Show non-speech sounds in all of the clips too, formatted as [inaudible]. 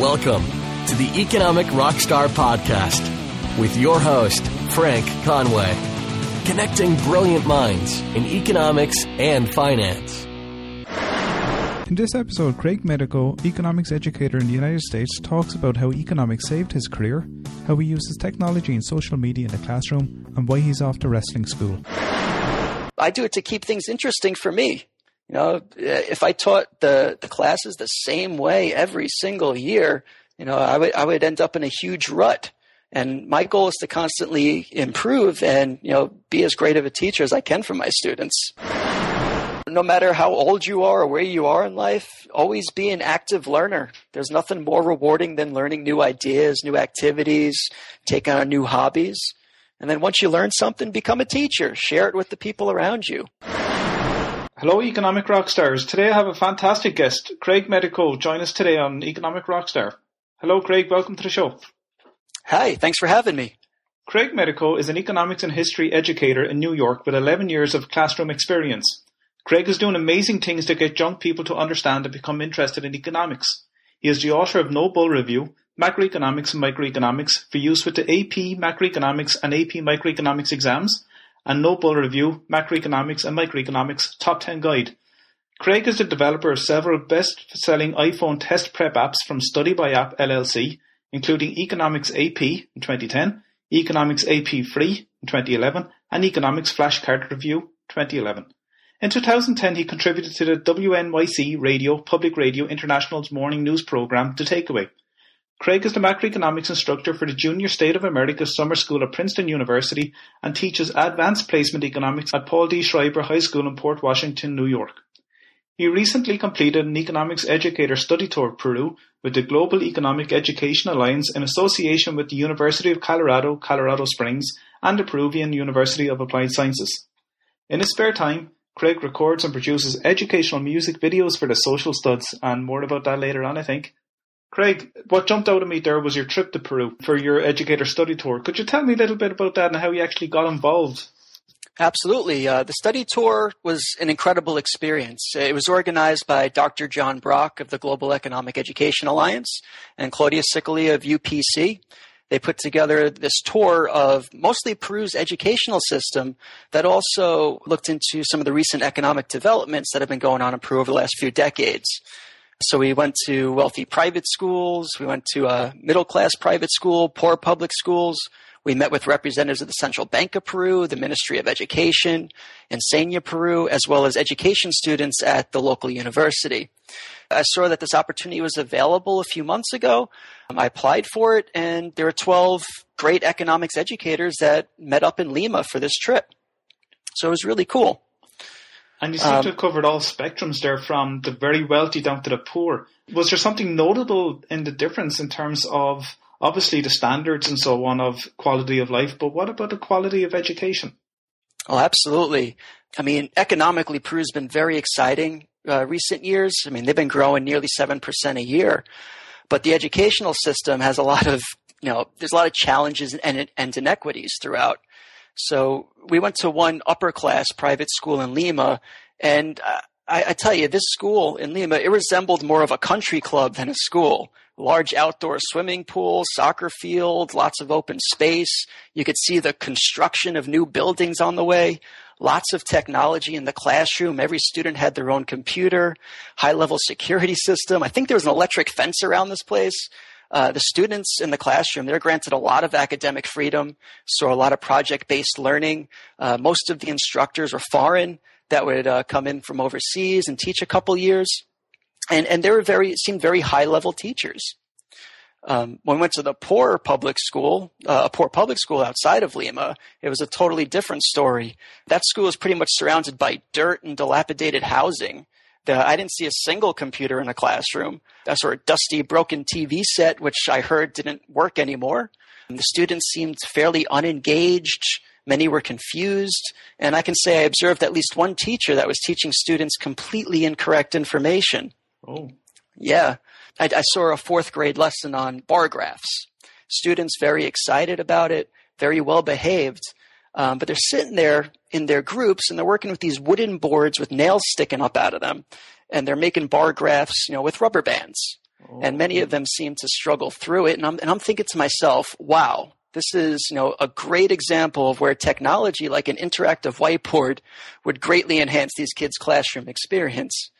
Welcome to the Economic Rockstar Podcast with your host, Frank Conway, connecting brilliant minds in economics and finance. In this episode, Craig Medico, economics educator in the United States, talks about how economics saved his career, how he uses technology and social media in the classroom, and why he's off to wrestling school. I do it to keep things interesting for me. You know, eh, if I taught the, the classes the same way every single year, you know, I would I would end up in a huge rut. And my goal is to constantly improve and, you know, be as great of a teacher as I can for my students. No matter how old you are or where you are in life, always be an active learner. There's nothing more rewarding than learning new ideas, new activities, taking on new hobbies. And then once you learn something, become a teacher. Share it with the people around you. Hello, Economic Rockstars. Today I have a fantastic guest, Craig Medico, join us today on Economic Rockstar. Hello, Craig. Welcome to the show. Hi. Thanks for having me. Craig Medico is an economics and history educator in New York with 11 years of classroom experience. Craig is doing amazing things to get young people to understand and become interested in economics. He is the author of No Bull Review, Macroeconomics and Microeconomics for use with the AP Macroeconomics and AP Microeconomics exams, and No Bull Review, Macroeconomics and Microeconomics Top 10 Guide. Craig is the developer of several best-selling iPhone test prep apps from Study by App LLC, including Economics AP in 2010, Economics AP Free in 2011, and Economics Flashcard Review 2011. In 2010, he contributed to the WNYC Radio Public Radio International's morning news program, The Takeaway. Craig is the macroeconomics instructor for the Junior State of America Summer School at Princeton University and teaches advanced placement economics at Paul D. Schreiber High School in Port Washington, New York. He recently completed an economics educator study tour of Peru with the Global Economic Education Alliance in association with the University of Colorado, Colorado Springs, and the Peruvian University of Applied Sciences. In his spare time, Craig records and produces educational music videos for the social studs, and more about that later on, I think. Craig, what jumped out at me there was your trip to Peru for your educator study tour. Could you tell me a little bit about that and how you actually got involved? Absolutely. Uh, the study tour was an incredible experience. It was organized by Dr. John Brock of the Global Economic Education Alliance and Claudia Cicoli of UPC. They put together this tour of mostly Peru's educational system that also looked into some of the recent economic developments that have been going on in Peru over the last few decades. So we went to wealthy private schools, we went to a middle class private school, poor public schools, we met with representatives of the Central Bank of Peru, the Ministry of Education, and Enseña Peru, as well as education students at the local university. I saw that this opportunity was available a few months ago. Um, I applied for it, and there were 12 great economics educators that met up in Lima for this trip. So it was really cool. And you seem um, to have covered all spectrums there from the very wealthy down to the poor. Was there something notable in the difference in terms of obviously the standards and so on of quality of life, but what about the quality of education? Oh, absolutely. I mean, economically, Peru's been very exciting uh, recent years. I mean, they've been growing nearly 7% a year. But the educational system has a lot of, you know, there's a lot of challenges and, and inequities throughout. So we went to one upper class private school in Lima, and I, I tell you, this school in Lima, it resembled more of a country club than a school large outdoor swimming pool, soccer field, lots of open space. You could see the construction of new buildings on the way, lots of technology in the classroom. Every student had their own computer, high level security system. I think there was an electric fence around this place. Uh, the students in the classroom, they're granted a lot of academic freedom, so a lot of project based learning. Uh, most of the instructors were foreign that would uh, come in from overseas and teach a couple years and and they were very seemed very high level teachers. Um, when we went to the poor public school, uh, a poor public school outside of Lima, it was a totally different story. That school is pretty much surrounded by dirt and dilapidated housing. The, I didn't see a single computer in a classroom. A sort of dusty, broken TV set, which I heard didn't work anymore. And the students seemed fairly unengaged. Many were confused. And I can say I observed at least one teacher that was teaching students completely incorrect information. Oh. Yeah. I, I saw a fourth grade lesson on bar graphs. Students very excited about it, very well behaved. Um, but they're sitting there in their groups and they're working with these wooden boards with nails sticking up out of them. And they're making bar graphs, you know, with rubber bands. oh. and many of them seem to struggle through it. And I'm, and I'm thinking to myself, wow, this is you know a great example of where technology like an interactive whiteboard would greatly enhance these kids' classroom experience.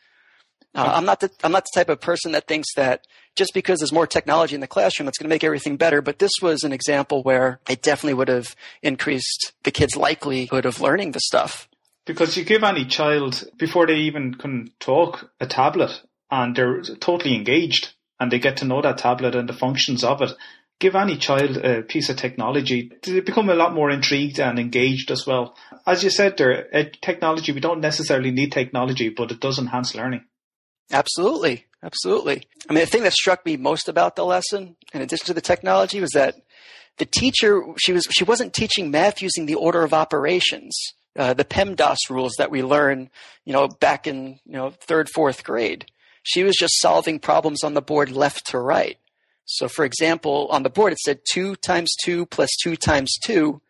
Uh, I'm not the I'm not the type of person that thinks that just because there's more technology in the classroom, that's going to make everything better. But this was an example where it definitely would have increased the kids' likelihood of learning the stuff. Because you give any child before they even can talk a tablet, and they're totally engaged, and they get to know that tablet and the functions of it. Give any child a piece of technology, they become a lot more intrigued and engaged as well. As you said, there, technology, we don't necessarily need technology, but it does enhance learning. Absolutely. Absolutely. I mean, the thing that struck me most about the lesson, in addition to the technology, was that the teacher, she, was, she wasn't teaching math using the order of operations. Uh, the PEMDAS rules that we learn, you know, back in, you know, third, fourth grade. She was just solving problems on the board left to right. So, for example, on the board it said 2 times 2 plus 2 times 2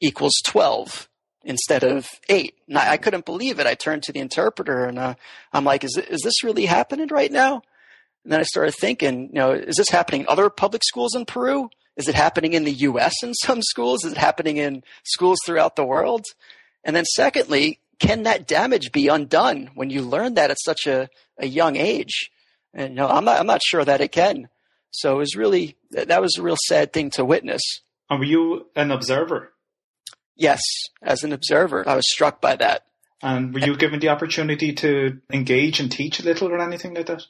equals 12 instead of eight. And I, I, couldn't believe it. I turned to the interpreter and uh, I'm like, is, is this really happening right now? And then I started thinking, you know, is this happening in other public schools in Peru? Is it happening in the U.S. in [laughs] some schools? Is it happening in schools throughout the world? And then secondly, can that damage be undone when you learn that at such a, a young age? And you know, I'm not, I'm not sure that it can. So it was really, that was a real sad thing to witness. And were you an observer? Yes, as an observer, I was struck by that. And were you given the opportunity to engage and teach a little or anything like that?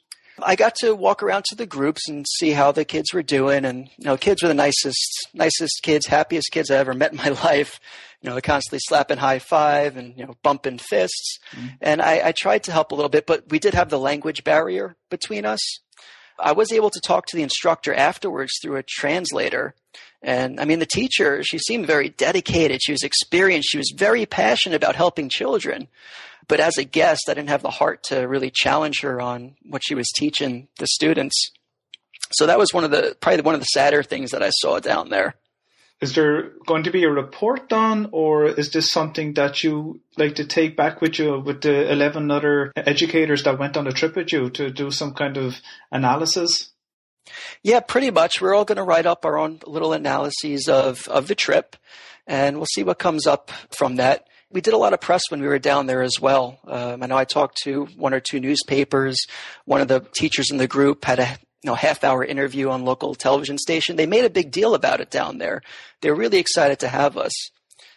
I got to walk around to the groups and see how the kids were doing, and you know, kids were the nicest, nicest kids, happiest kids I ever met in my [laughs] life. You know, they're constantly slapping high five and you know, bumping fists. Mm-hmm. And I, I tried to help a little bit, but we did have the language barrier between us. I was able to talk to the instructor afterwards through a translator, and I mean, the teacher, she seemed very dedicated. She was experienced. She was very passionate about helping children. But as a guest, I didn't have the heart to really challenge her on what she was teaching the students. So that was one of the, probably one of the sadder things that I saw down there. Is there going to be a report done, or is this something that you like to take back with you with the 11 other educators that went on the trip with you to do some kind of analysis? Yeah, pretty much. We're all going to write up our own little analyses of, of the trip, and we'll see what comes up from that. We did a lot of press when we were down there as well. Um, I know I talked to one or two newspapers. One of the teachers in the group had a you know, half hour interview on local television station. They made a big deal about it down there. They're really excited to have us.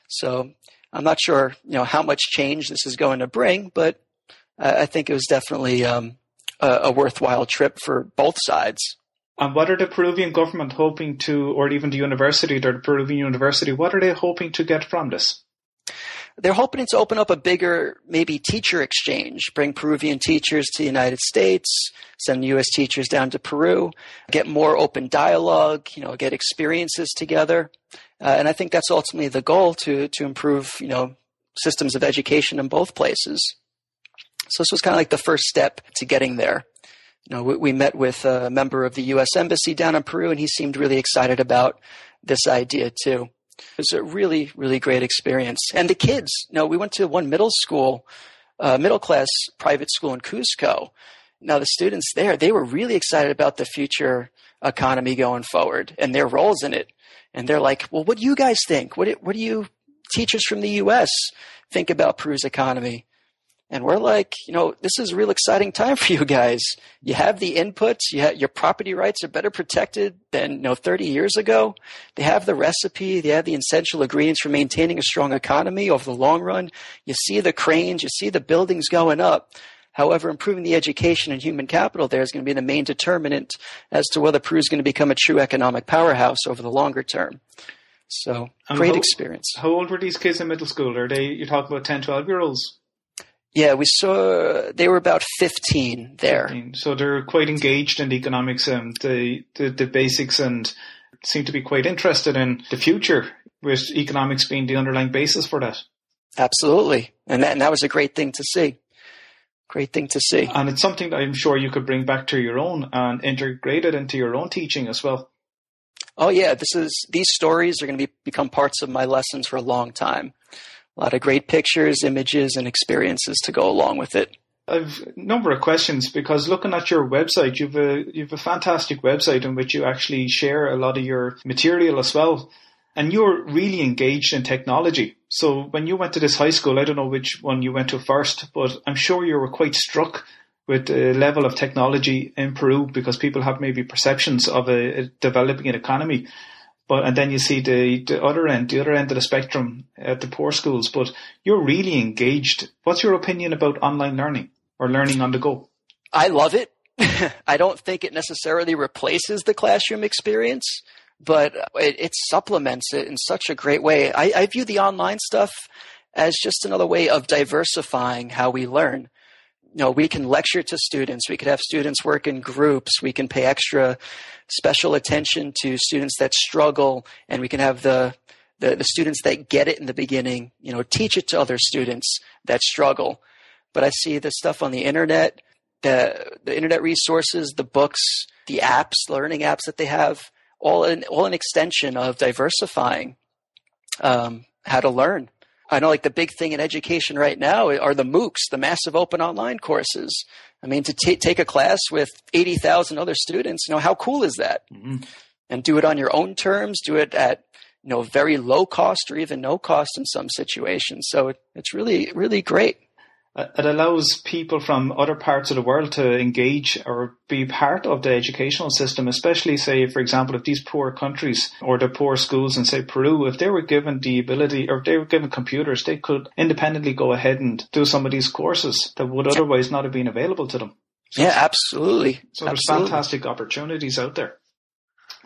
So I'm not sure, you know, how much change this is going to bring, but I think it was definitely um, a, a worthwhile trip for both sides. And what are the Peruvian government hoping to, or even the university, the Peruvian university, what are they hoping to get from this? They're hoping to open up a bigger, maybe teacher exchange, bring Peruvian teachers to the United States, send U.S. teachers down to Peru, get more open dialogue, you know, get experiences together. Uh, and I think that's ultimately the goal to, to improve, you know, systems of education in both places. So this was kind of like the first step to getting there you know, we, we, met with a member of the U.S. Embassy down in Peru, and he seemed really excited about this idea too. It was a really, really great experience. And the kids, you know, we went to one middle school, uh, middle class private school in Cusco. Now, the students there, they were really excited about the future economy going forward and their roles in it. And they're like, well, what do you guys think? What, what do you teachers from the U.S. think about Peru's economy? And we're like, you know, this is a real exciting time for you guys. You have the inputs. You have, your property rights are better protected than, you know, 30 years ago. They have the recipe. They have the essential ingredients for maintaining a strong economy over the long run. You see the cranes. You see the buildings going up. However, improving the education and human capital there is going to be the main determinant as to whether Peru is going to become a true economic powerhouse over the longer term. So, great how, experience. How old were these kids in middle school? Are they, you're talking about 10, 12 year olds? Yeah, we saw they were about 15 there. 15. So they're quite engaged in the economics and the, the, the basics and seem to be quite interested in the future with economics being the underlying basis for that. Absolutely. And that, and that was a great thing to see. Great thing to see. And it's something that I'm sure you could bring back to your own and integrate it into your own teaching as well. Oh yeah, this is these stories are going to be, become parts of my lessons for a long time a lot of great pictures, images, and experiences to go along with it. I've a number of questions because looking at your website, you've a you've a fantastic website in which you actually share a lot of your material as well. And you're really engaged in technology. So when you went to this high school, I don't know which one you went to first, but I'm sure you were quite struck with the level of technology in Peru because people have maybe perceptions of a, a developing economy. But and then you see the, the other end, the other end of the spectrum at the poor schools. But you're really engaged. What's your opinion about online learning or learning on the go? I love it. [laughs] I don't think it necessarily replaces the classroom experience, but it, it supplements it in such a great way. I, I view the online stuff as just another way of diversifying how we learn you know, we can lecture to students. We could have students work in groups. We can pay extra special attention to students that struggle, and we can have the, the, the students that get it in the beginning, you know, teach it to other students that struggle. But I see the stuff on the internet, the the internet resources, the books, the apps, learning apps that they have, all an all an extension of diversifying um, how to learn. I know like the big thing in education right now are the MOOCs, the massive open online courses. I mean, to t- take a class with 80,000 other students, you know, how cool is that? Mm-hmm. And do it on your own terms, do it at, you know, very low cost or even no cost in some situations. So it, it's really, really great Uh, it allows people from other parts of the world to engage or be part of the educational system, especially say, for example, if these poor countries or the poor schools in say Peru, if they were given the ability or if they were given computers, they could independently go ahead and do some of these courses that would otherwise not have been available to them. So, yeah, absolutely. So there's absolutely. fantastic opportunities out there.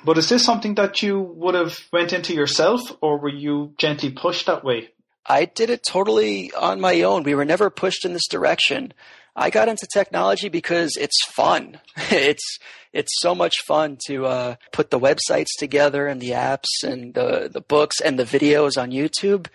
But is this something that you would have went into yourself or were you gently pushed that way? I did it totally on my own. We were never pushed in this direction. I got into technology because it's fun. [laughs] it's it's so much fun to uh, put the websites together and the apps and the the books and the videos on YouTube.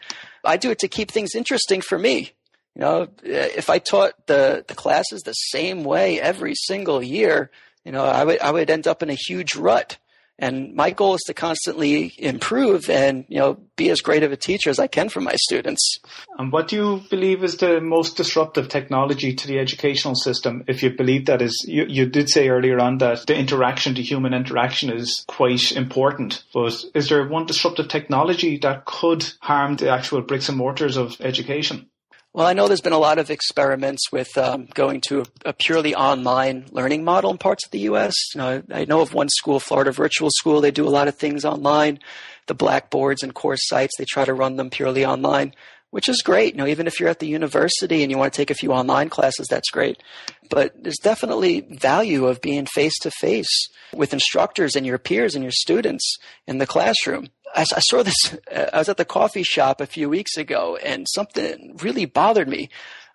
I do it to keep things interesting for me. You know, if I taught the the classes the same way every single year, you know, I would I would end up in a huge rut. And my goal is to constantly improve and, you know, be as great of a teacher as I can for my students. And what do you believe is the most disruptive technology to the educational system? If you believe that is, you, you did say earlier on that the interaction, the human interaction is quite important. But is there one disruptive technology that could harm the actual bricks and mortars of education? Well, I know there's been a lot of experiments with um, going to a, a, purely online learning model in parts of the U.S. You know, I know of one school, Florida Virtual School. They do a lot of things online. The blackboards and course sites, they try to run them purely online, which is great. You know, even if you're at the university and you want to take a few online classes, that's great. But there's definitely value of being face to face with instructors and your peers and your students in the classroom. I, I saw this. Uh, I was at the coffee shop a few weeks ago, and something really bothered me.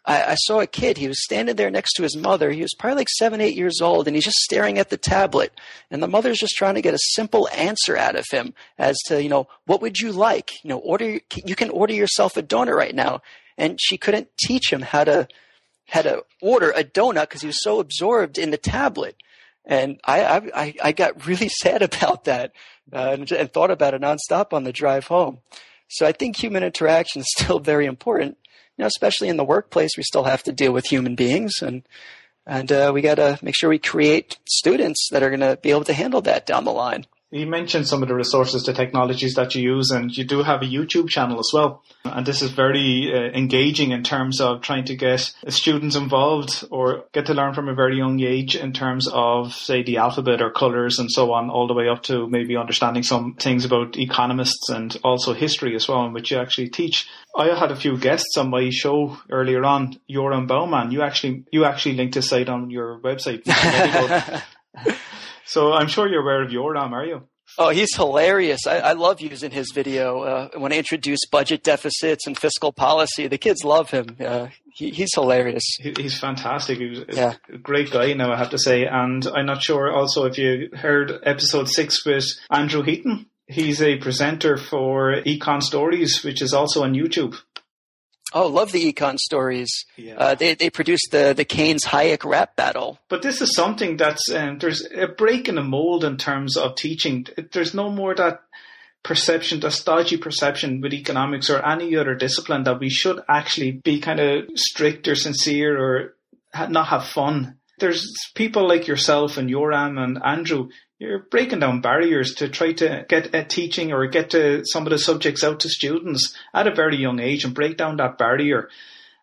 I, I, saw a kid. He was standing there next to his mother. He was probably like seven, eight years old, and he's just staring at the tablet. And the mother's just trying to get a simple answer out of him as to, you know, what would you like? You know, order. You can order yourself a donut right now. And she couldn't teach him how to how to order a donut because he was so absorbed in the tablet. And I, I, I got really [laughs] sad about that uh, and, and, thought about it nonstop on the drive home. So I think human interaction is [laughs] still very important. You know, especially in the workplace, we still have to deal with human beings, and and uh, we got to make sure we create students that are going to be able to handle that down the line. You mentioned some of the resources, the technologies that you use, and you do have a YouTube channel as well. And this is very uh, engaging in terms of trying to get students involved or get to learn from a very young age in terms of, say, the alphabet or colors and so on, all the way up to maybe understanding some things about economists and also history as well, in which you actually teach. I had a few guests on my show earlier on, Yoram Bauman. You actually, you actually linked a site on your website. [laughs] [laughs] So I'm sure you're aware of Yoram, are you? Oh, he's hilarious. I, I love using his video uh, when I introduce budget deficits and fiscal policy. The kids love him. Uh, he, he's hilarious. He, he's fantastic. He's yeah. a great guy, now I have to say. And I'm not sure also if you heard episode six with Andrew Heaton. He's a presenter for Econ Stories, which is also on YouTube. Oh, love the econ stories. Yeah. Uh, they they produced the the Keynes Hayek rap battle. But this is something that's um, there's a break in the mold in terms of teaching. There's no more that perception, that stodgy perception with economics or any other discipline that we should actually be kind of strict or sincere or not have fun. There's people like yourself and Yoram and Andrew. You're breaking down barriers to try to get a teaching or get to some of the subjects out to students at a very young age and break down that barrier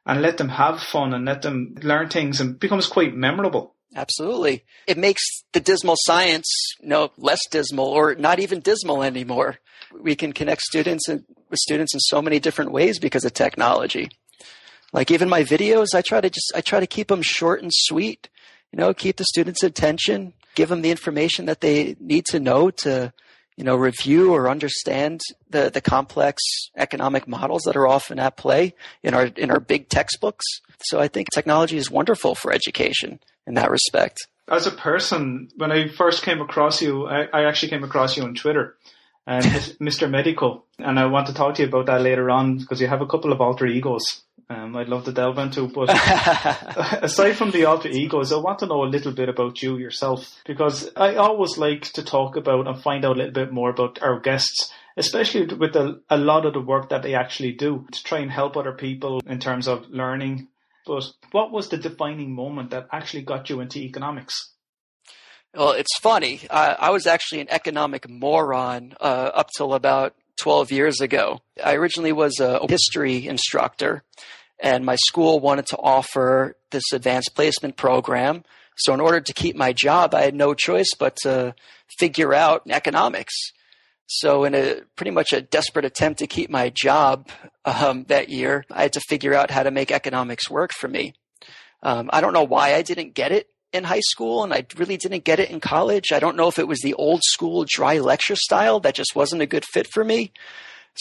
and let them have fun and let them learn things and becomes quite memorable. Absolutely. It makes the dismal science, you know, less dismal or not even dismal anymore. We can connect students and, with students in so many different ways because of technology. Like even my videos, I try to just, I try to keep them short and sweet, you know, keep the students' attention, give them the information that they need to know to, you know, review or understand the, the complex economic models that are often at play in our, in our big textbooks. So I think technology is wonderful for education in that respect. As a person, when I first came across you, I, I actually came across you on Twitter uh, [laughs] and Mr. Medico. And I want to talk to you about that later on because you have a couple of alter egos. Um, I'd love to delve into, but [laughs] [laughs] aside from the alter egos, I want to know a little bit about you yourself because I always like to talk about and find out a little bit more about our guests, especially with a, a lot of the work that they actually do to try and help other people in terms of learning. But what was the defining moment that actually got you into economics? Well, it's funny. I, I was actually an economic moron uh, up till about 12 years ago. I originally was a history instructor, and my school wanted to offer this advanced placement program. So, in order to keep my job, I had no choice but to figure out economics. So, in a pretty much a desperate attempt to keep my job um, that year, I had to figure out how to make economics work for me. Um, I don't know why I didn't get it in high school and I really didn't get it in college. I don't know if it was the old school dry lecture style that just wasn't a good fit for me.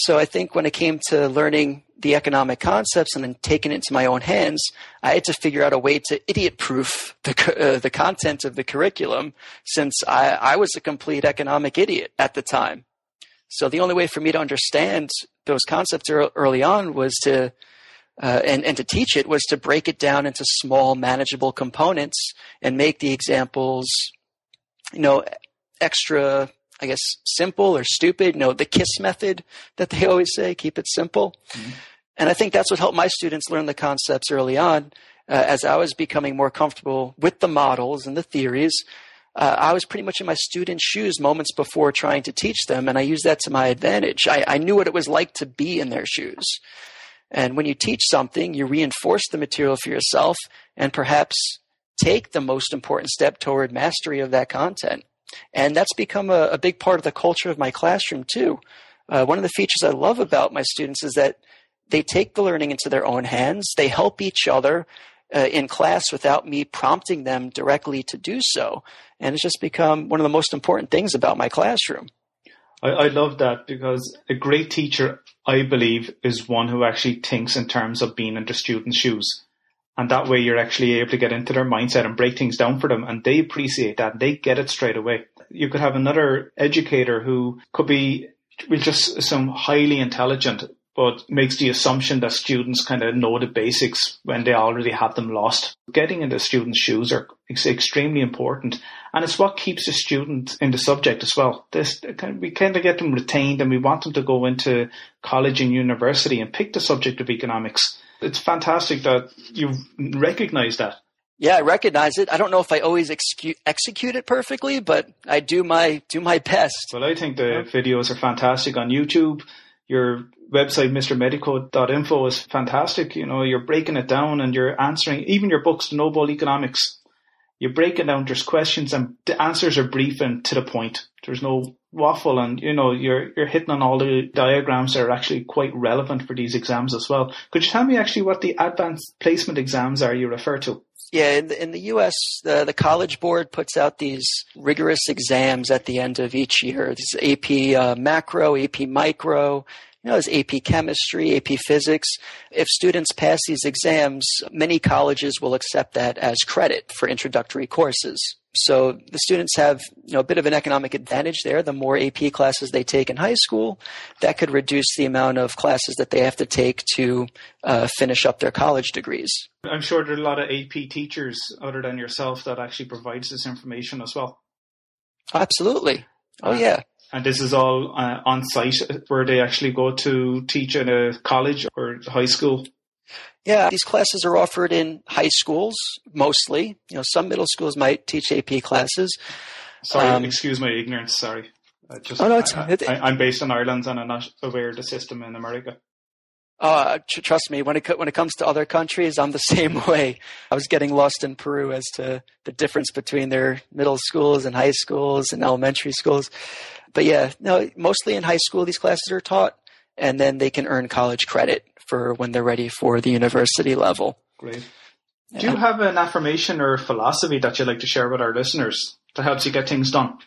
So I think when it came to learning the economic concepts and then taking it into my own hands, I had to figure out a way to idiot proof the, uh, the content of the curriculum since I, I was a complete economic idiot at the time. So the only way for me to understand those concepts early on was to uh, and, and to teach it was to break it down into small, manageable components and make the examples, you know, extra, I guess, simple or stupid. You know, the KISS method that they [laughs] always say, keep it simple. Mm-hmm. And I think that's what helped my students learn the concepts early on. Uh, as I was becoming more comfortable with the models and the theories, uh, I was pretty much in my students' shoes moments before trying to teach them, and I used that to my advantage. I, I knew what it was like to be in their shoes. And when you teach something, you reinforce the material for yourself and perhaps take the most important step toward mastery of that content. And that's become a, a big part of the culture of my classroom, too. Uh, one of the features I love about my students is that they take the learning into their own hands, they help each other. Uh, in class without me prompting them directly to do so. And it's just become one of the most important things about my classroom. I, I love that because a great teacher I believe, is one who actually thinks in terms of being in the student's shoes. And that way you're actually able to get into their mindset and break things down for them. And they appreciate that. They get it straight away. You could have another educator who could be just some highly intelligent, but makes the assumption that students kind of know the basics when they already have them lost. Getting into students' shoes are extremely important. And it's what keeps the student in the subject as well. This, we kind of get them retained and we want them to go into college and university and pick the subject of economics. It's fantastic that you recognize that. Yeah, I recognize it. I don't know if I always execute it perfectly, but I do my do my best. Well, I think the videos are fantastic on YouTube. Your website, mrmedico.info is fantastic. You know, you're breaking it down and you're answering even your books, The No Bull Economics. You're breaking down, there's questions and the answers are brief and to the point. There's no waffle and you know, you're you're hitting on all the diagrams that are actually quite relevant for these exams as well. Could you tell me actually what the advanced placement exams are you refer to? Yeah, in the, in the U.S., the, the College Board puts out these rigorous exams at the end of each year. these AP uh, Macro, AP Micro, you know, there's AP Chemistry, AP Physics. If students pass these exams, many colleges will accept that as credit for introductory courses. So the students have you know, a bit of an economic advantage there. The more AP classes they take in high school, that could reduce the amount of classes that they have to take to uh, finish up their college degrees. I'm sure there are a lot of AP teachers other than yourself that actually provides this information as well. Absolutely. Oh yeah. And this is all uh, on site where they actually go to teach in a college or high school. Yeah, these classes are offered in high schools mostly. You know, some middle schools might teach AP classes. Sorry, um, excuse my ignorance. Sorry. Just, oh, no, it's, I, I, am based in Ireland and I'm not aware of the system in America. Uh, trust me, when it when it comes to other countries, I'm the [laughs] same way. I was getting lost in Peru as to the difference between their middle schools and high schools and elementary schools. But yeah, no, mostly in high school these classes are taught, and then they can earn college credit for when they're ready for the university level. Great. Yeah. Do you have an affirmation or philosophy that you'd like to share with our listeners that helps you get things done?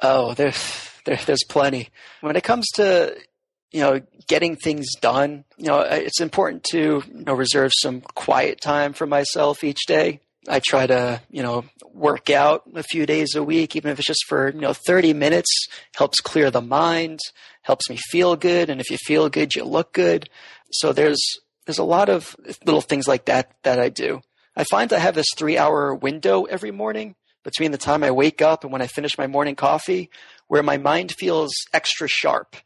Oh, there's there, there's plenty. When it comes to you know getting things done, you know it's important to you know reserve some quiet time for myself each day. I try to you know work out a few days a week, even if it's just for you know 30 minutes. Helps clear the mind, helps me feel good, and if you feel good, you look good. So there's there's a lot of little things like that that I do. I find I have this three hour window every morning between the time I wake up and when I finish my morning coffee where my mind feels extra sharp.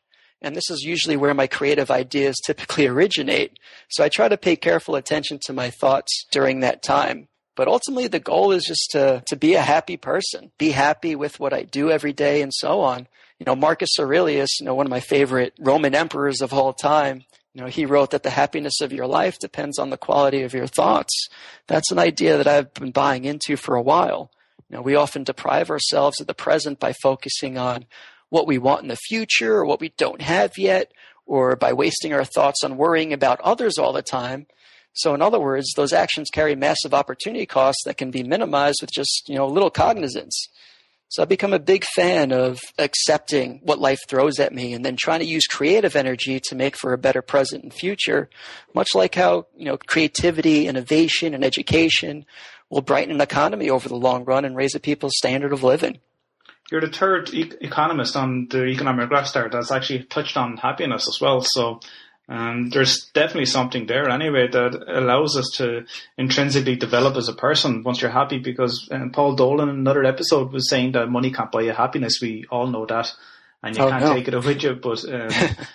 And this is usually where my creative ideas typically [laughs] originate. So I try to pay careful attention to my thoughts during that time. But ultimately, the goal is just to, to be a happy person, be happy with what I do every day, and so on. You know, Marcus Aurelius, you know, one of my favorite Roman emperors of all time, you know, he wrote that the happiness of your life depends on the quality of your thoughts. That's an idea that I've been buying into for a while. You know, we often deprive ourselves of the present by focusing on what we want in the future or what we don't have yet, or by wasting our thoughts on worrying about others all the time. So, in other words, those actions carry massive opportunity costs that can be minimized with just you know little cognizance. So I've become a big fan of accepting what life throws at me and then trying to use creative energy to make for a better present and future, much like how, you know, creativity, innovation, and education will brighten an economy over the long run and raise a people's standard of living. You're the third e- economist on the economic rockstar that's actually touched on happiness as well. So um, there's definitely something there anyway that allows us to intrinsically develop as a person once you're happy. Because um, Paul Dolan in another episode was saying that money can't buy you happiness. We all know that, and you oh, can't no. take it with you. But um,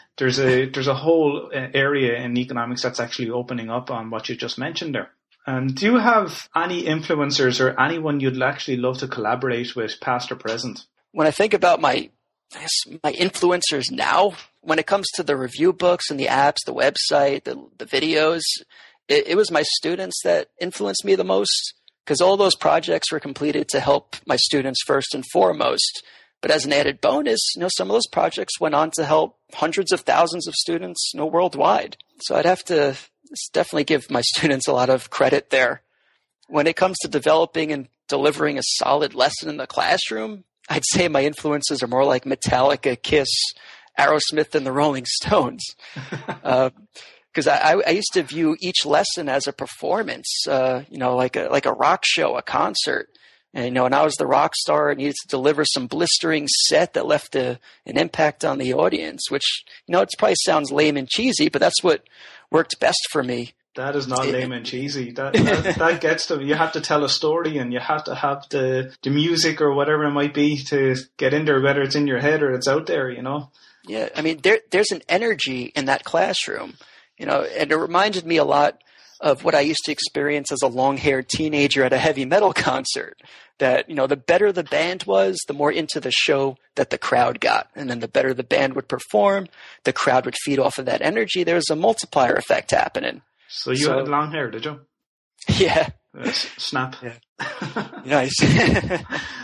[laughs] there's a there's a whole uh, area in economics that's actually opening up on what you just mentioned there. Um, do you have any influencers or anyone you'd actually love to collaborate with, past or present? When I think about my my influencers now, when it comes to the review books and the apps, the website, the, the videos, it, it was my students that influenced me the most because all those projects were completed to help my students first and foremost. But as an added bonus, you know, some of those projects went on to help hundreds of thousands of students, you know, worldwide. So I'd have to definitely give my [laughs] students a lot of credit there. When it comes to developing and delivering a solid lesson in the classroom, I'd say my influences are more like Metallica, Kiss, Aerosmith, and the Rolling Stones. Because [laughs] uh, I, I, used to view each lesson as a performance, uh, you know, like a like a rock show, a concert. And you know, and I was the rock star, and needed to deliver some blistering set that left a, an impact on the audience. Which you know, it probably sounds lame and cheesy, but that's what worked best for me. That is not lame and cheesy. That, that, [laughs] that gets to you have to tell a story and you have to have the the music or whatever it might be to get in there, whether it's in your head or it's out there. You know. Yeah, I mean, there there's an energy in that classroom, you know, and it reminded me a lot of what I used to experience as a long-haired teenager at a heavy metal [laughs] concert. That you know, the better the band was, the more into the show that the crowd got, and then the better the band would perform, the crowd would feed off of that energy. There's a multiplier effect happening. So you so, had long hair, did you? [laughs] Yeah. Uh, snap. Yeah. [laughs] nice.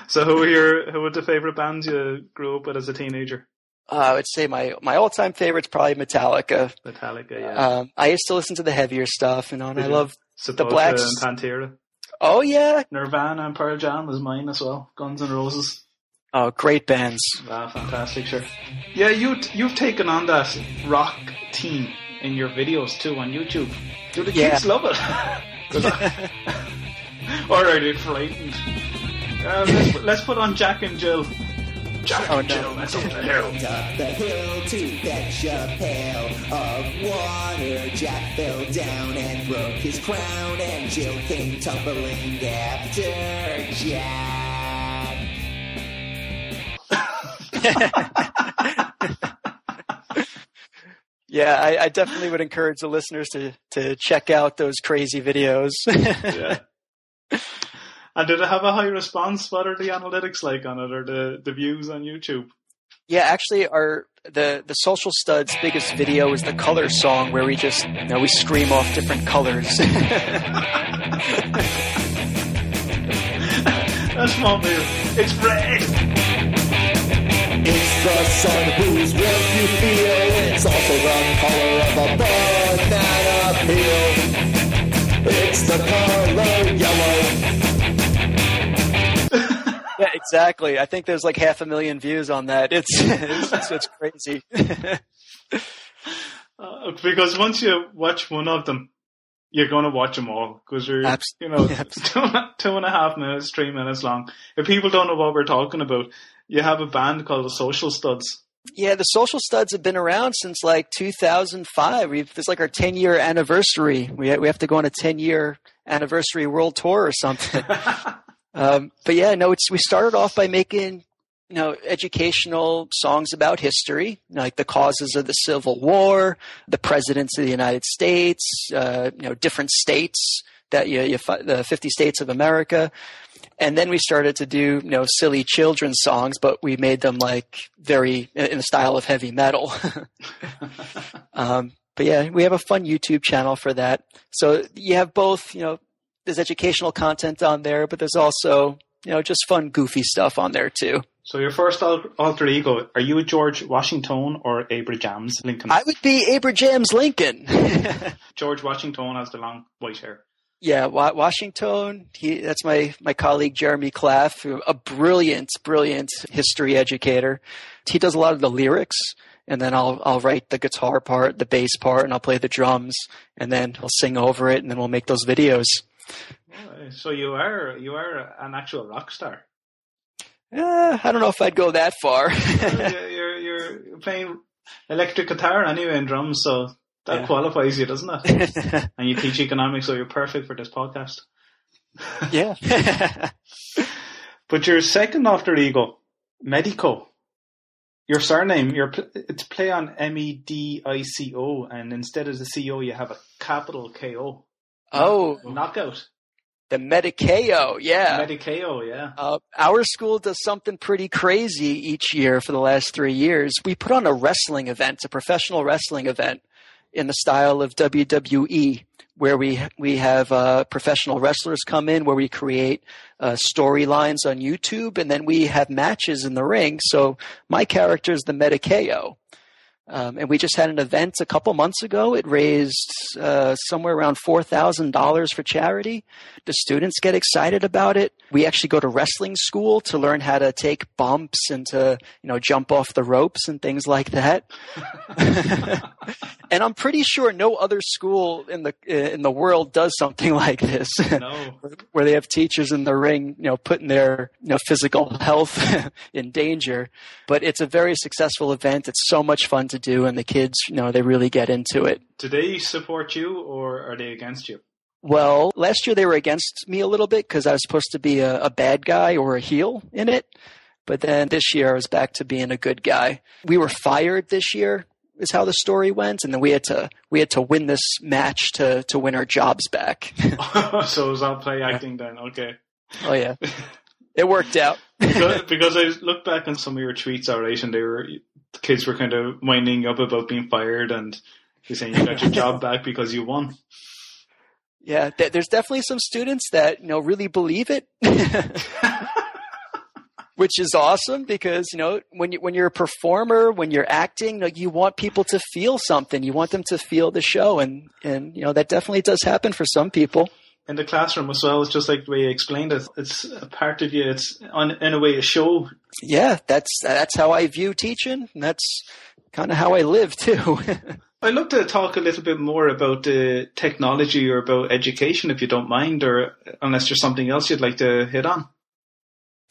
so who were your who were the favorite bands you grew up with as a teenager? Uh, I would say my my all time favorite's probably Metallica. Metallica, yeah. Um, I used to listen to the heavier stuff, you know, and Did I love the Blacks and Pantera. Oh yeah, Nirvana and Pearl Jam was mine as well. Guns N' Roses. Oh, great bands. Ah, fantastic, sure. Yeah, you you've taken on that rock team in your videos too on YouTube. Do the yeah. kids love it? or are they frightened? Uh, let's, let's put on Jack and Jill. Jack oh, no. let's up the hill. Up the hill to fetch a pail of water. Jack fell down and broke his crown, and Jill came tumbling after Jack. [laughs] Yeah, I, I, definitely would encourage the listeners to to check out those crazy videos. [laughs] yeah. And did it have a high response? What are the analytics like on it, or the the views on YouTube? Yeah, actually, our the the social studs biggest video is the color song where we just you know we scream off different colors. [laughs] That's my move. It's red. It's the sun whose breath you feel. It's also the color of a banana exactly. I think there's like half a million views on that. It's [laughs] it's, it's, it's crazy. [laughs] uh, because once you watch one of them, you're going to watch them all because you're, you know, [laughs] two, two and a half minutes, three minutes long. If people don't know what we're talking about, you have a band called the Social Studs. Yeah, the Social Studs have been around since like 2005. We've, it's like our 10 year anniversary. We we have to go on a 10 year anniversary world tour or something. Um, but yeah, no, it's we started off by making you know, educational songs about history, like the causes of the Civil War, the presidents of the United States, uh, you know, different states that you, you the 50 states of America. And then we started to do, you know, silly children's songs, but we made them like very in the style of heavy metal. [laughs] [laughs] um, but yeah, we have a fun YouTube channel for that. So you have both, you know, there's educational content on there, but there's also, you know, just fun, goofy stuff on there too. So your first alter ego, are you a George Washington or Abrahams Lincoln? I would be Abrahams Lincoln. [laughs] George Washington has the long white hair. Yeah, Washington. He, that's my, my colleague Jeremy Claff, a brilliant, brilliant history educator. He does a lot of the lyrics, and then I'll I'll write the guitar part, the bass part, and I'll play the drums, and then I'll sing over it, and then we'll make those videos. So you are you are an actual rock star. Uh, I don't know if I'd go that far. [laughs] you're, you're playing electric guitar anyway and drums, so that yeah. qualifies you, doesn't it? [laughs] and you teach economics, so you're perfect for this podcast. [laughs] yeah. but your second after ego, Medico, your surname, your it's play on M E D I C O, and instead of the C O, you have a capital K O. Oh, knockout. The Mediceo, yeah. Mediceo, yeah. Uh, our school does something pretty crazy each year for the last three years. We put on a wrestling event, a professional wrestling event in the style of WWE, where we we have uh, professional wrestlers come in, where we create uh, storylines on YouTube, and then we have matches in the ring. So my character is the Mediceo. Um, and we just had an event a couple months ago. It raised uh, somewhere around four thousand dollars for charity. The students get excited about it. We actually go to wrestling school to learn how to take bumps and to you know jump off the ropes and things like that. [laughs] and I'm pretty sure no other school in the in the world does something [laughs] like this. No. [laughs] where they have teachers in the ring, you know, putting their you know physical health in danger. But it's a very successful event. It's so much fun to do, and the kids, you know, they really get into it. Do they support you, or are they against you? Well, last year they were against me a little bit because I was supposed to be a, a bad guy or a heel in it. But then this year I was back to being a good guy. We were fired this year is how the story went, and then we had to we had to win this match to to win our jobs back. [laughs] so it was all play acting then, okay. Oh yeah. [laughs] It worked out. [laughs] because, because, I looked back on some of your tweets alright and they were the kids were kind of winding up about being fired and you're saying you got your job back because you won. Yeah, th- there's definitely some students that you know really believe it, [laughs] which is awesome because you know when you when you're a performer, when you're acting, you, know, you want people to feel something. You want them to feel the show, and and you know that definitely does happen for some people. In the classroom as well, it's just like the way you explained it. It's a part of you. It's on, in a way a show. Yeah, that's that's how I view teaching. That's kind of how I live too. [laughs] I'd love to talk a little bit more about the technology or about education, if you don't mind, or unless there's something else you'd like to hit on.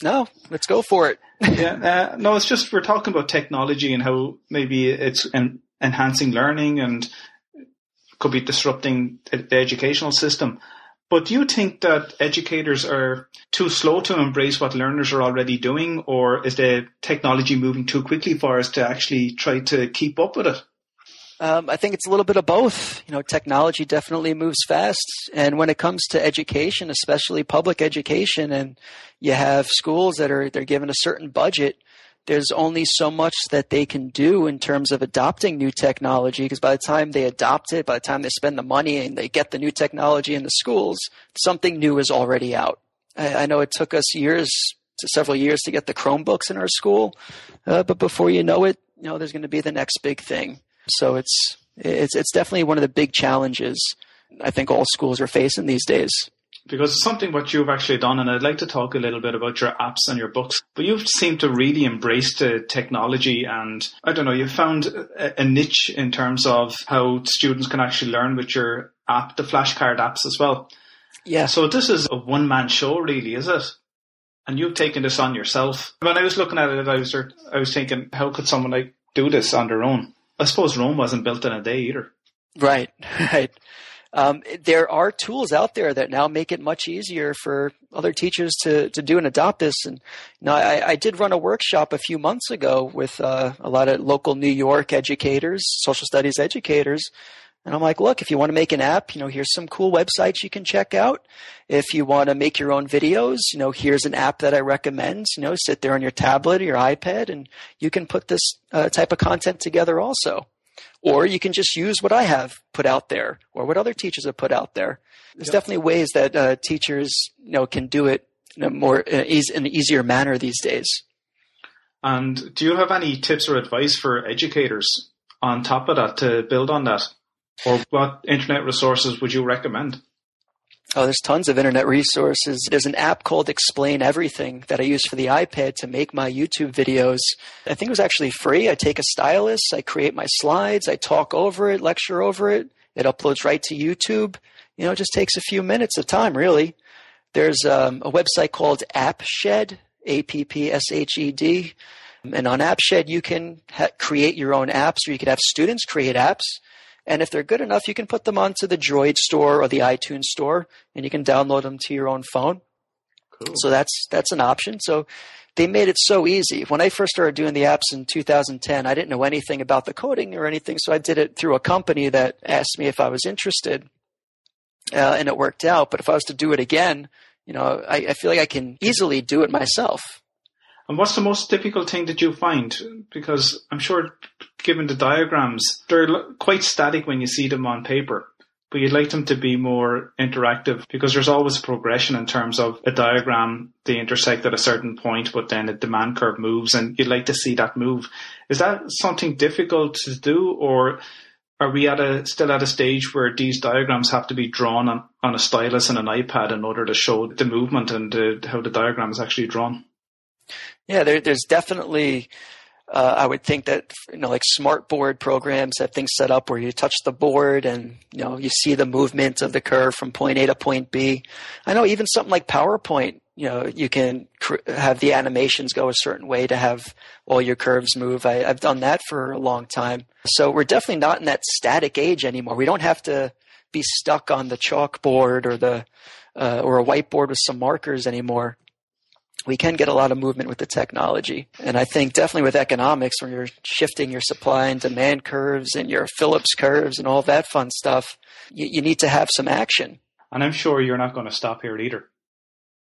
No, let's go for it. [laughs] yeah, uh, no, it's just we're talking about technology and how maybe it's en- enhancing learning and could be disrupting the educational system. But do you think that educators are too slow to embrace what learners are already doing, or is the technology moving too quickly for us to actually try to keep up with it? Um, I think it's a little bit of both. You know, technology definitely moves fast, and when it comes to education, especially public education, and you have schools that are they're given a certain budget, there's only so much that they can do in terms of adopting new technology. Because by the time they adopt it, by the time they spend the money and they get the new technology in the schools, something new is already out. I, I know it took us years to several years to get the Chromebooks in our school, uh, but before you know it, you know, there's going to be the next big thing. So it's it's it's definitely one of the big challenges I think all schools are facing these days. Because it's something what you've actually done, and I'd like to talk a little bit about your apps and your books. But you've seemed to really embrace the technology, and I don't know, you've found a, a niche in terms of how students can actually learn with your app, the flashcard apps as well. Yeah. So this is a one man show, really, is it? And you've taken this on yourself. When I was looking at it, I was I was thinking, how could someone like do this on their own? I suppose Rome wasn't built in a day either. Right, [laughs] right. Um, there are tools out there that now make it much easier for other teachers to, to do and adopt this. And you I, I did run a workshop a few months ago with uh, a lot of local New York educators, social studies educators. And I'm like, look, if you want to make an app, you know, here's some cool websites you can check out. If you want to make your own videos, you know, here's an app that I recommend. You know, sit there on your tablet or your iPad, and you can put this uh, type of content together also. Or you can just use what I have put out there or what other teachers have put out there. There's yep. definitely ways that uh, teachers you know can do it in a more uh, in an easier manner these days. And do you have any tips or advice for educators on top of that to build on that? Or what internet resources would you recommend? Oh, there's tons of internet resources. There's an app called Explain Everything that I use for the iPad to make my YouTube videos. I think it was actually free. I take a stylus, I create my slides, I talk over it, lecture over it. It uploads right to YouTube. You know, it just takes a few minutes of time, really. There's um, a website called AppShed, A P P S H E D. And on AppShed, you can ha- create your own apps, or you could have students create apps. And if they're good enough, you can put them onto the Droid store or the iTunes store, and you can download them to your own phone. Cool. So that's that's an option. So they made it so easy. When I first started doing the apps in 2010, I didn't know anything about the coding or anything, so I did it through a company that asked me if I was interested, uh, and it worked out. But if I was to do it again, you know, I, I feel like I can easily do it myself. And what's the most difficult thing that you find? Because I'm sure, given the diagrams, they're quite static when you see them on paper, but you'd like them to be more interactive because there's always progression in terms of a diagram. They intersect at a certain point, but then a demand curve moves, and you'd like to see that move. Is that something difficult to do, or are we at a still at a stage where these diagrams have to be drawn on, on a stylus and an iPad in order to show the movement and the, how the diagram is actually drawn? Yeah, there, there's definitely. Uh, I would think that you know, like smart board programs have things set up where you touch the board and you know you see the movement of the curve from point A to point B. I know even something like PowerPoint, you know, you can cr- have the animations go a certain way to have all your curves move. I, I've done that for a long time. So we're definitely not in that static age anymore. We don't have to be stuck on the chalkboard or the uh, or a whiteboard with some markers anymore we can get a lot of movement with the technology. And I think definitely with economics, when you're shifting your supply and demand curves and your Phillips curves and all that fun stuff, you, you need to have some action. And I'm sure you're not going to stop here either.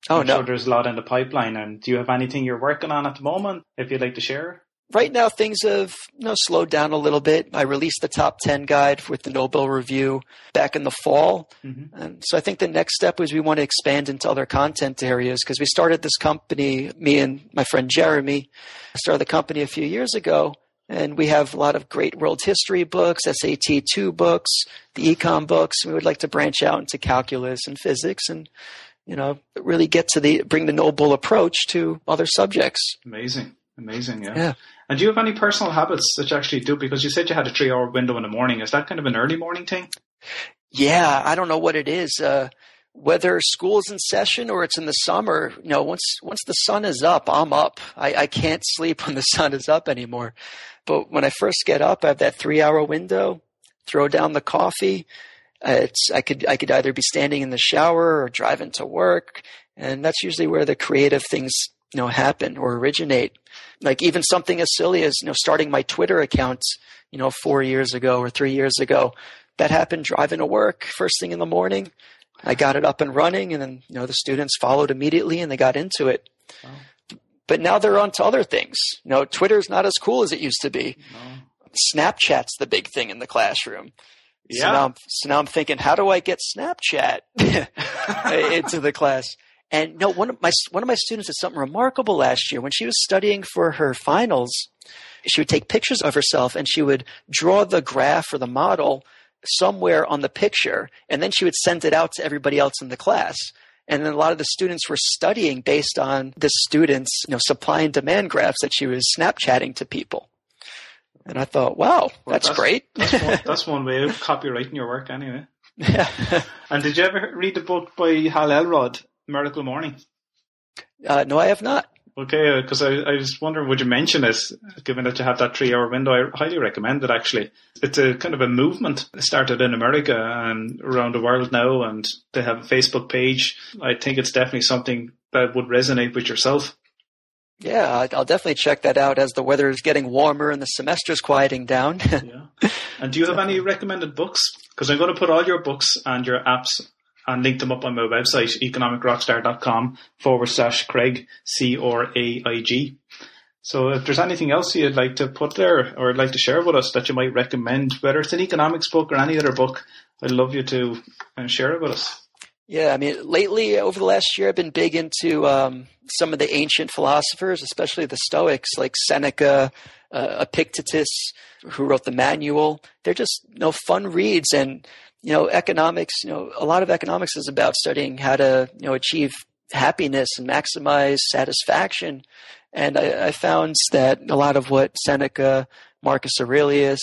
Oh, I'm no. Sure there's a lot in the pipeline. And do you have anything you're working on at the moment, if you'd like to share? Right now things have you know slowed down a little bit. I released the top ten guide with the No Bull Review back in the fall, mm-hmm. and so I think the next step was we want to expand into other content areas because we started this company. Me and my friend Jeremy started the company a few years ago. And we have a lot of great world history books, SAT 2 books, the econ books. We would like to branch out into calculus and physics and, you know, really get to the, bring the Nobel approach to other subjects. Amazing. Amazing, yeah. Yeah. And do you have any personal habits that you actually do? Because you said you had a three hour window in the morning. Is that kind of an early morning thing? Yeah, I don't know what it is. Uh, whether school is in session or it's in the summer, you know, once once the sun is up, I'm up. I, I can't sleep when the [laughs] sun is up anymore. But when I first get up, I have that three hour window. Throw down the coffee. Uh, it's I could I could either be standing in the shower or driving to work, and that's usually where the creative things you know happen or originate like even something as silly as you know starting my Twitter account, you know, four years ago or three years ago. That happened driving to work first thing in the morning. I got it up and running, and then you know the students followed immediately and they got into it. Wow. But now they're on to other things. You know, Twitter's not as cool as it used to be. Snapchat's the big thing in the classroom. So Yeah. now, I'm, so now I'm thinking, how do I get Snapchat [laughs] into the class? And no, one of my one of my students did something remarkable last year when she was studying for her finals. She would take pictures of herself and she would draw the graph or the model somewhere on the picture, and then she would send it out to everybody else in the class. And then a lot of the students were studying based on the students' you know supply and demand graphs that she was Snapchatting to people. And I thought, wow, Well, that's, great. That's one, [laughs] that's one way of copyrighting your work, anyway. Yeah. [laughs] And did you ever read the book by Hal Elrod, Miracle Morning? uh, no, I have not. Okay, because I, I was wondering, would you mention this? given that you have that three hour window? I highly recommend it, actually. It's a kind of a movement that started in America and around the world now, and they have a Facebook page. I think it's definitely something that would resonate with yourself. Yeah, I'll definitely check that out as the weather is getting warmer and the semester's quieting down. [laughs] Yeah. And do you have any recommended books? Because I'm going to put all your books and your apps and link them up on my website, economicrockstar.com forward slash Craig, C R A I G. So if there's anything else you'd like to put there or like to share with us that you might recommend, whether it's an economics book or any other book, I'd love you to uh, share it with us. yeah, I mean, lately over the last year, I've been big into um, some of the ancient philosophers, especially the Stoics, like Seneca, uh, Epictetus, who wrote the manual. They're just you know fun reads, and you know, economics. You know, a lot of economics is about studying how to you know achieve happiness and maximize satisfaction. And I, I found that a lot of what Seneca, Marcus Aurelius,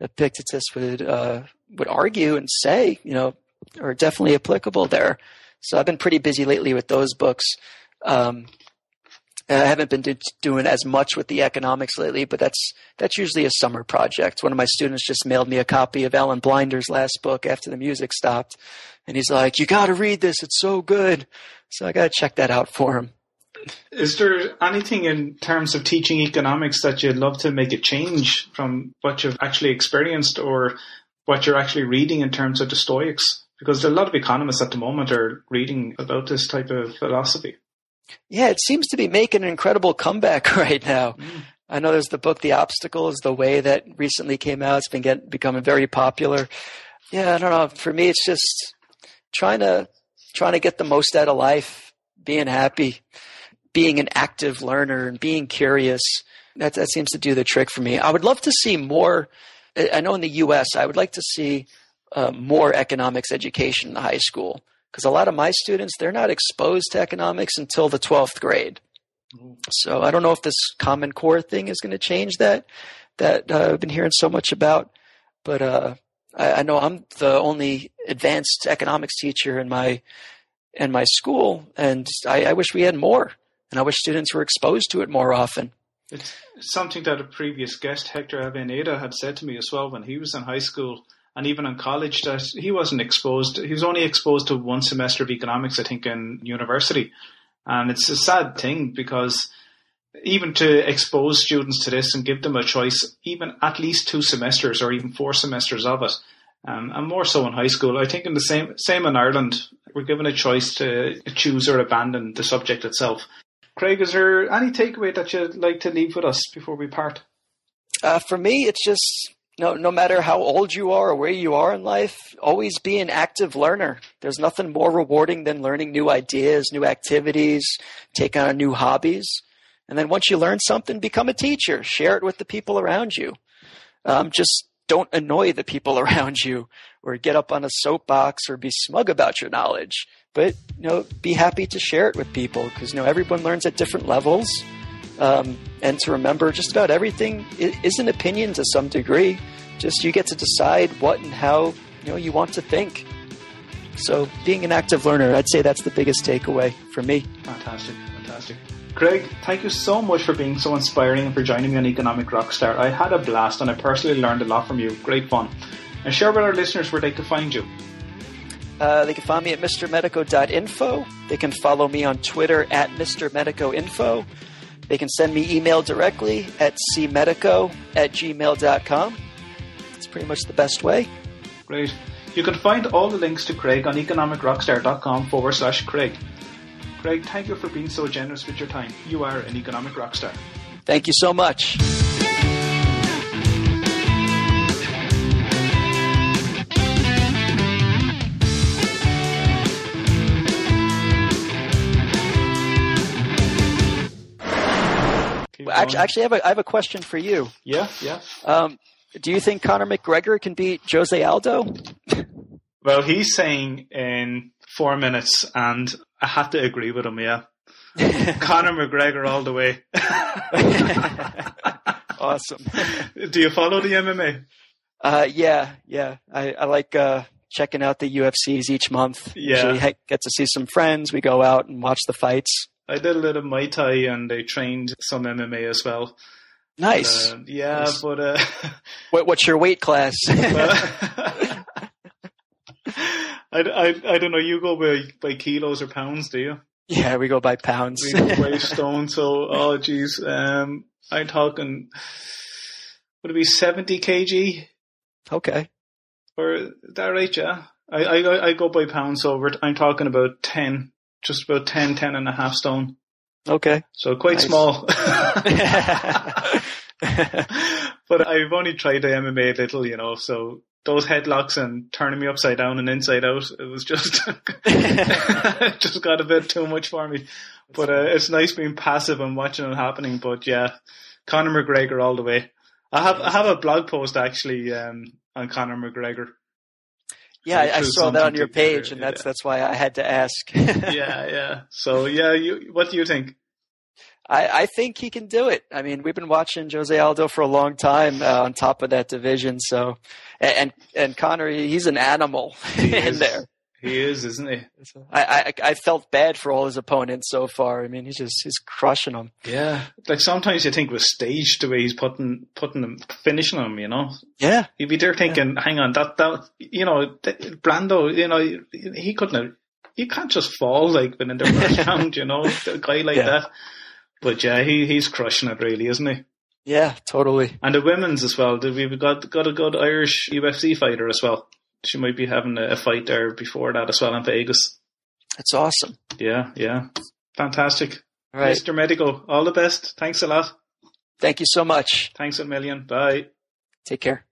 Epictetus would uh, would argue and say, you know, are definitely applicable there. So I've been pretty busy lately with those books. Um, I haven't been do- doing as much with the economics lately, but that's that's usually a summer project. One of my students just mailed me a copy of Alan Blinder's last book after the music stopped, and he's like, "You got to read this; it's so good." So I got to check that out for him. Is there anything in terms of teaching economics that you'd love to make a change from what you've actually experienced or what you're actually reading in terms of the Stoics? Because a lot of economists at the moment are reading about this type of philosophy. Yeah, it seems to be making an incredible comeback [laughs] right now. I know there's the book "The Obstacle is the Way" that recently came out. It's been get, becoming very popular. Yeah, I don't know. For me, it's just trying to trying to get the most out of life, being happy, being an active learner, and being curious. That that seems to do the trick for me. I would love to see more. I I know in the U.S., I would like to see uh, more economics education in the high school because a lot of my students they're not exposed to economics until the 12th grade. So i don't know if this common core thing is going to change that that uh, i've been hearing so much about but uh, I, I know i'm the only advanced economics teacher in my in my school and I, I wish we had more and i wish students were exposed to it more often. It's something that a previous guest, Hector Aveneda, had said to me as well when he was in high school and even in college that he wasn't exposed. He was only exposed to one semester of economics, I think, in university. And it's a sad thing because even to expose students to this and give them a choice, even at least two semesters or even four semesters of it, um, and more so in high school. I think in the same same in Ireland, we're given a choice to choose or abandon the subject itself. Craig, is there any takeaway that you'd like to leave with us before we part? Uh, for me, it's just no, no matter how old you are or where you are in life, always be an active learner. There's nothing more rewarding than learning new ideas, new activities, take on new hobbies. And then once you learn something, become a teacher. Share it with the people around you. Um, just don't annoy the people [laughs] around you or get up on a soapbox or be smug about your knowledge. But, you know, be happy to share it with people because, you know, everyone learns at different levels. Um, and to remember just about everything is an opinion to some degree. Just you get to decide what and how you know you want to think. So being an active learner, I'd say that's the biggest takeaway for me. Fantastic, fantastic. Craig, thank you so much for being so inspiring and for joining me on Economic Rockstar. I had a blast and I personally learned a lot from you. Great fun. And share with our listeners where they can find you. Uh, they can find me at mrmedico.info. They can follow me on Twitter at mrmedicoinfo. They can send me email directly at cmedico at gmail.com. It's pretty much the best way. Great. You can find all the links to Craig on economicrockstar.com forward slash Craig. Craig, thank you for being so generous with your time. You are an economic rockstar. Thank you so much. Actually, actually, I have a, I have a question for you. yeah, yeah. Um, do you think Conor McGregor can beat Jose Aldo? [laughs] Well, he's saying in four minutes, and I have to agree with him. Yeah, [laughs] Conor McGregor all the way. [laughs] awesome. Do you follow the MMA? Uh, yeah, yeah. I, I like uh, checking out the UFCs each month. Yeah. Usually he- get to see some friends. We go out and watch the fights. I did a little Muay Thai, and I trained some MMA as well. Nice. Uh, yeah, Nice. but uh, [laughs] what, what's your weight class? [laughs] I, I, I don't know. You go by by kilos or pounds, do you? yeah, we go by pounds. We go by [laughs] stone. So, oh, geez, um, I'm talking. Would it be seventy kg? okay. Or is that right? Yeah, I I I go by pounds. So I'm talking about ten, just about 10, 10 and a half stone. Okay. So quite Nice. small. [laughs] but I've only tried the MMA a little, you know, so those headlocks and turning me upside down and inside out, it was just, [laughs] just got a bit too much for me. But uh, it's nice being passive and watching it happening. But yeah, Conor McGregor all the way. I have I have a blog post actually um, on Conor McGregor. Yeah, I, I saw that on your page, and that's yeah. that's why I had to ask. [laughs] Yeah, yeah. So yeah, you what do you think? I, I think he can do it. I mean, we've been watching Jose Aldo for a long time uh, on top of that division. So, and and Conor, he's an animal [laughs] He in is. there. He is, isn't he? I, I I felt bad for all his opponents so far. I mean, he's just he's crushing them. Yeah. Like sometimes you think it was staged the way he's putting putting them finishing them, you know. Yeah, You'd be there thinking, hang on, that that you know, Brandão, you know, he couldn't have you can't just fall like within the first [laughs] round, you know, a guy like Yeah. that. But yeah, he he's crushing it really, isn't he? yeah, totally. And the women's as well. We've got got a good Irish UFC fighter as well. She might be having a, a fight there before that as well in Vegas. That's awesome. Yeah, yeah. Fantastic. All right, Mr. Medico, all the best. Thanks a lot. thank you so much. Thanks a million. Bye. Take care.